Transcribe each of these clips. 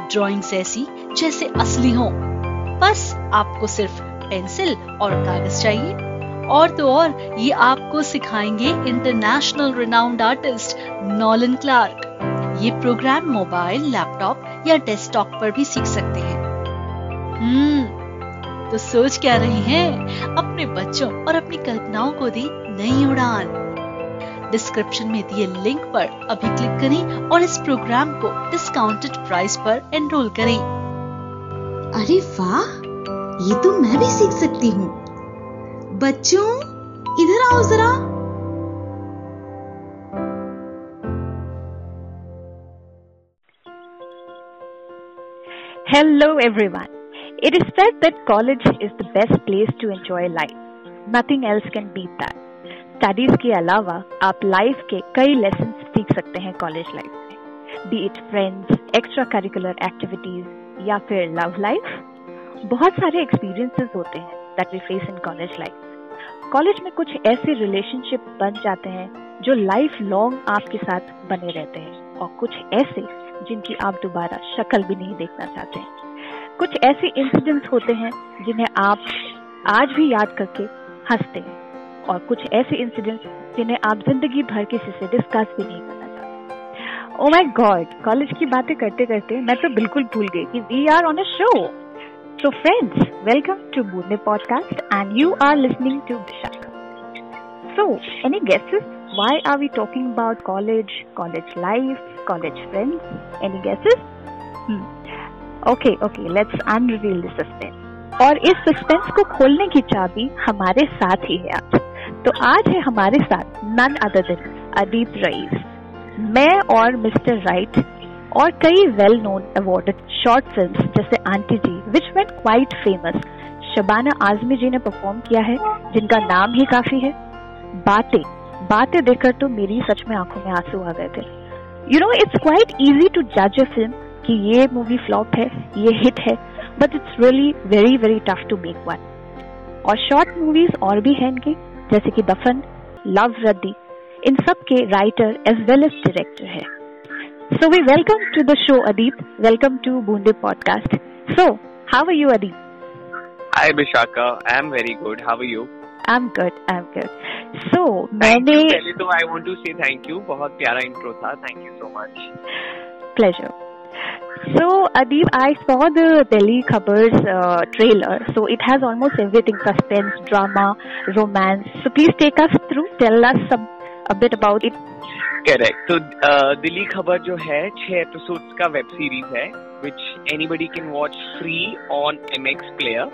Drawings ऐसी जैसे असली हो। बस आपको सिर्फ़ पेंसिल और कागज़ चाहिए। और तो और, ये आपको सिखाएँगे international renowned artist Nolan Clark. ये प्रोग्राम मोबाइल, लैपटॉप या डेस्कटॉप पर भी सीख सकते हैं। हम्म तो सोच क्या रही हैं? अपने बच्चों और अपनी कल्पनाओं को दी नई उड़ान। डिस्क्रिप्शन में दिए लिंक पर अभी क्लिक करें और इस प्रोग्राम को डिस्काउंटेड प्राइस पर एनरोल करें अरे वाह ये तो मैं भी सीख सकती हूँ बच्चों इधर आओ जरा Hello everyone. It is said that college is the best place to enjoy life. Nothing else can beat that. Studies के अलावा आप लाइफ के कई लेसन सीख सकते हैं कॉलेज लाइफ में। Be it friends extra curricular activities या फिर लव लाइफ बहुत सारे एक्सपीरियंसेस होते हैं that we face in college life college में कुछ ऐसे रिलेशनशिप बन जाते हैं जो लाइफ लॉन्ग आपके साथ बने रहते हैं और कुछ ऐसे जिनकी आप दोबारा शक्ल भी नहीं देखना चाहते कुछ ऐसे इंसिडेंट्स होते हैं जिन्हें आप आज भी याद करके हँसते हैं। और कुछ ऐसे इंसिडेंट्स जिन्हें आप ज़िंदगी भर किसी से डिस्कस भी नहीं करना चाहते ओ माय गॉड कॉलेज की बातें करते करते मैं तो बिल्कुल भूल गई कि we are on a show so friends welcome to Boonde podcast and you are listening to Vishakha so any guesses why are we talking about college, college life, college friends? Any guesses? Hmm. Okay, okay, let's unreveal the suspense. और इस suspense को खोलने की चाबी हमारे साथ ही है आज तो आज है हमारे साथ none other than Adeep Raees. मैं और मिस्टर राइट और कई well known awarded short films जैसे aunty ji which went quite famous Shabana Azmi ji ने परफॉर्म किया है, जिनका नाम ही काफ़ी है। बातें बातें देखकर तो मेरी सच में आँखों में आँसू आ गए थे। You know it's quite easy to जज अ फ़िल्म कि ये मूवी फ्लॉप है, ये हिट है but it's really very very tough to make one और शॉर्ट मूवीज़ और भी हैं इनके। जैसे कि दफन लव रद्दी इन सब के writer as well as director है so we welcome to the show Adeep welcome to Boonde podcast so how are you Adeep Hi Bishaka, I'm very good. How are you? I'm good, I'm good. So, मैंने पहले तो I want to say thank you. बहुत प्यारा intro था. Thank you so much. pleasure. So, Adib, I saw the Delhi Khabars uh, trailer. So, it has almost everything suspense, drama, romance. So, please take us through. Tell us some, a bit about it. Correct. So uh, Delhi खबर जो है छह episodes का web series है, which anybody can watch free on MX Player.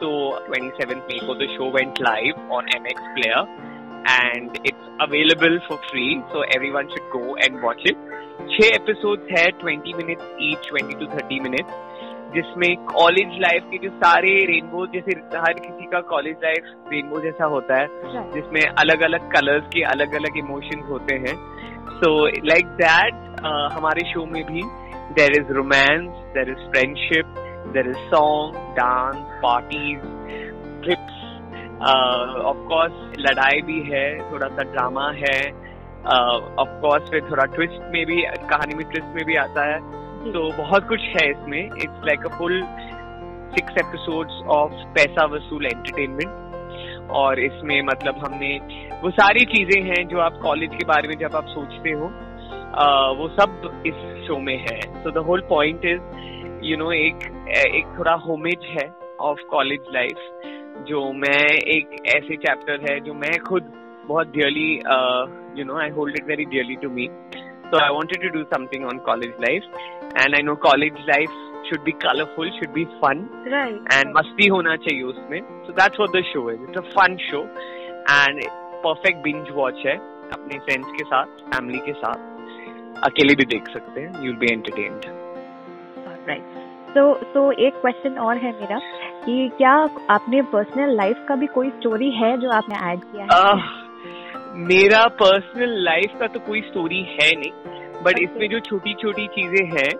So 27th May को the show went live on MX Player and it's available for free. So everyone should go and watch it. छह episodes है 20 minutes each, 20 to 30 minutes. जिसमें college life के जो सारे rainbow जैसे हर किसी का कॉलेज लाइफ रेनबो जैसा होता है जिसमें अलग अलग कलर्स के अलग अलग इमोशंस होते हैं सो लाइक दैट हमारे शो में भी there is romance there is friendship there is song dance parties trips of course लड़ाई भी है थोड़ा सा ड्रामा है। ऑफ़ कोर्स फिर थोड़ा ट्विस्ट में भी कहानी में ट्विस्ट में भी आता है। तो बहुत कुछ है इसमें। It's like a full six episodes of पैसा वसूल एंटरटेनमेंट और इसमें मतलब हमने वो सारी चीज़ें हैं जो आप कॉलेज के बारे में जब आप सोचते हो वो सब इस शो में है। So the whole point is you know एक एक थोड़ा होमेज है ऑफ़ कॉलेज लाइफ जो मैं एक ऐसे चैप्टर है जो मैं खुद बहुत dearly you know I hold it very dearly to me So I wanted to do something on college life, and I know college life should be colorful, should be fun, Right. and मस्ती होना चाहिए उसमें. So that's what the show is. It's a fun show, and perfect binge watch है अपने friends के साथ, family के साथ. अकेले भी देख सकते हैं. You'll be entertained. Right so so एक क्वेश्चन और है मेरा कि क्या आपने पर्सनल लाइफ का भी कोई स्टोरी है जो आपने ऐड किया है uh, मेरा पर्सनल लाइफ का तो कोई स्टोरी है नहीं बट okay. इसमें जो छोटी छोटी चीज़ें हैं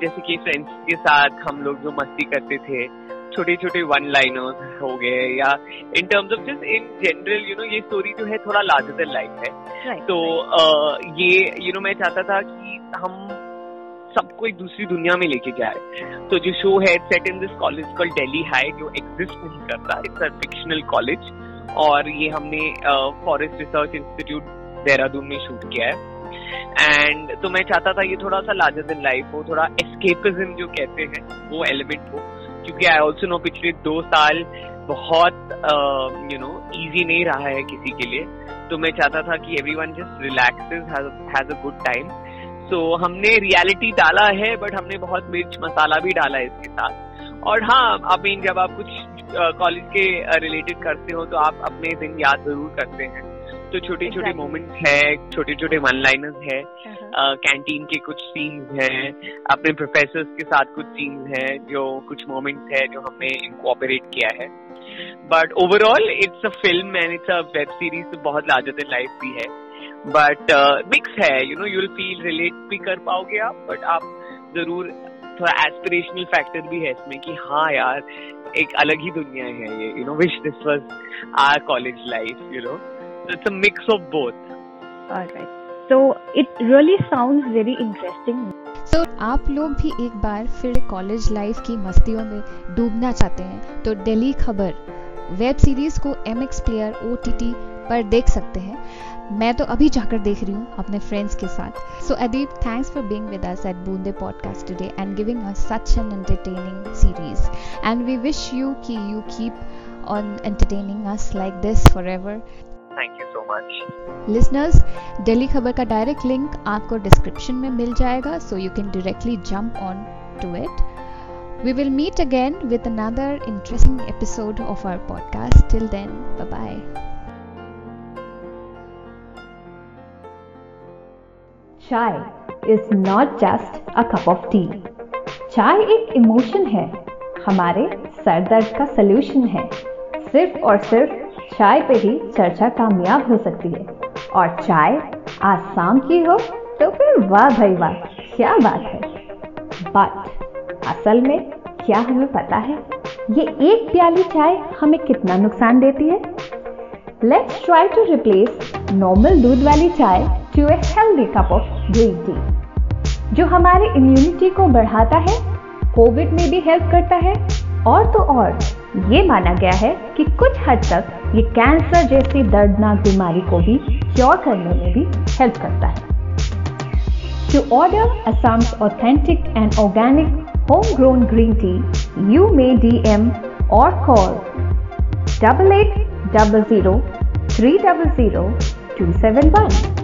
जैसे कि फ्रेंड्स के साथ हम लोग जो मस्ती करते थे छोटे छोटे वन लाइनर्स हो गए या in terms of just in general you know ये स्टोरी जो है थोड़ा लार्जर देन लाइफ है right, तो right. Uh, ये यू you नो know, मैं चाहता था कि हम सबको एक दूसरी दुनिया में लेके जाए तो जो शो है set in this college call Delhi high जो एग्जिस्ट नहीं करता। इट्स अ फिक्शनल कॉलेज और ये हमने फॉरेस्ट रिसर्च इंस्टीट्यूट देहरादून में शूट किया है। एंड तो मैं चाहता था ये थोड़ा सा लार्जर देन लाइफ हो, थोड़ा एस्केपिज्म जो कहते हैं, वो एलिमेंट हो। क्योंकि आई ऑल्सो नो पिछले दो साल बहुत यू नो इजी नहीं रहा है किसी के लिए। तो मैं चाहता था कि everyone just relaxes has a good time so हमने रियलिटी डाला है बट हमने बहुत मिर्च मसाला भी डाला है इसके साथ। और हाँ आई मीन जब आप कुछ कॉलेज के रिलेटेड करते हो तो आप अपने दिन याद ज़रूर करते हैं। तो छोटे छोटे मोमेंट्स है छोटे छोटे वन लाइनर्स है कैंटीन के कुछ सीन्स हैं अपने प्रोफेसर के साथ कुछ सीन्स हैं जो कुछ मोमेंट्स है जो हमने इनकॉपरेट किया है। But overall it's a film and it's a web series तो बहुत लार्जर देन लाइफ भी है। बट मिक्स uh, है you know you'll feel relate भी कर पाओगे आप बट आप ज़रूर थोड़ा एस्पिरेशनल फैक्टर भी है इसमें कि हाँ यार एक अलग ही दुनिया है ये you know wish this was our college life you know it's a mix of both. Alright. So it really sounds very interesting. So आप लोग भी एक बार फिर कॉलेज लाइफ की मस्तियों में डूबना चाहते हैं तो दिल्ली खबर वेब सीरीज़ को एम एक्स प्लेयर ओटीटी पर देख सकते हैं मैं तो अभी जाकर देख रही हूँ अपने फ्रेंड्स के साथ so Adeep thanks for being with us at Boonde podcast today and giving us such an entertaining series and we wish you कि you keep on entertaining us like this forever. Thank you so much listeners Delhi Khabar का direct link आपको description में मिल जाएगा so you can directly jump on to it We will meet again with another interesting episode of our podcast. Till then, bye bye. Chai is not just a cup of tea चाय एक emotion है। हमारे sir दर्द का solution है। सिर्फ़ और सिर्फ़ चाय पे ही चर्चा कामयाब हो सकती है। और चाय आसाम की हो तो फिर वाह भाई वाह, क्या बात है। बट असल में क्या हमें पता है, ये एक प्याली चाय हमें कितना नुकसान देती है? Let's try to replace normal दूध वाली चाय to a healthy cup of green tea जो हमारे इम्यूनिटी को बढ़ाता है कोविड में भी हेल्प करता है, और तो और, ये माना गया है कि कुछ हद तक ये कैंसर जैसी दर्दनाक बीमारी को भी क्योर करने में भी हेल्प करता है। To order Assam's authentic and organic home grown green tea you may D M और call double eight double zero three double zero two seven one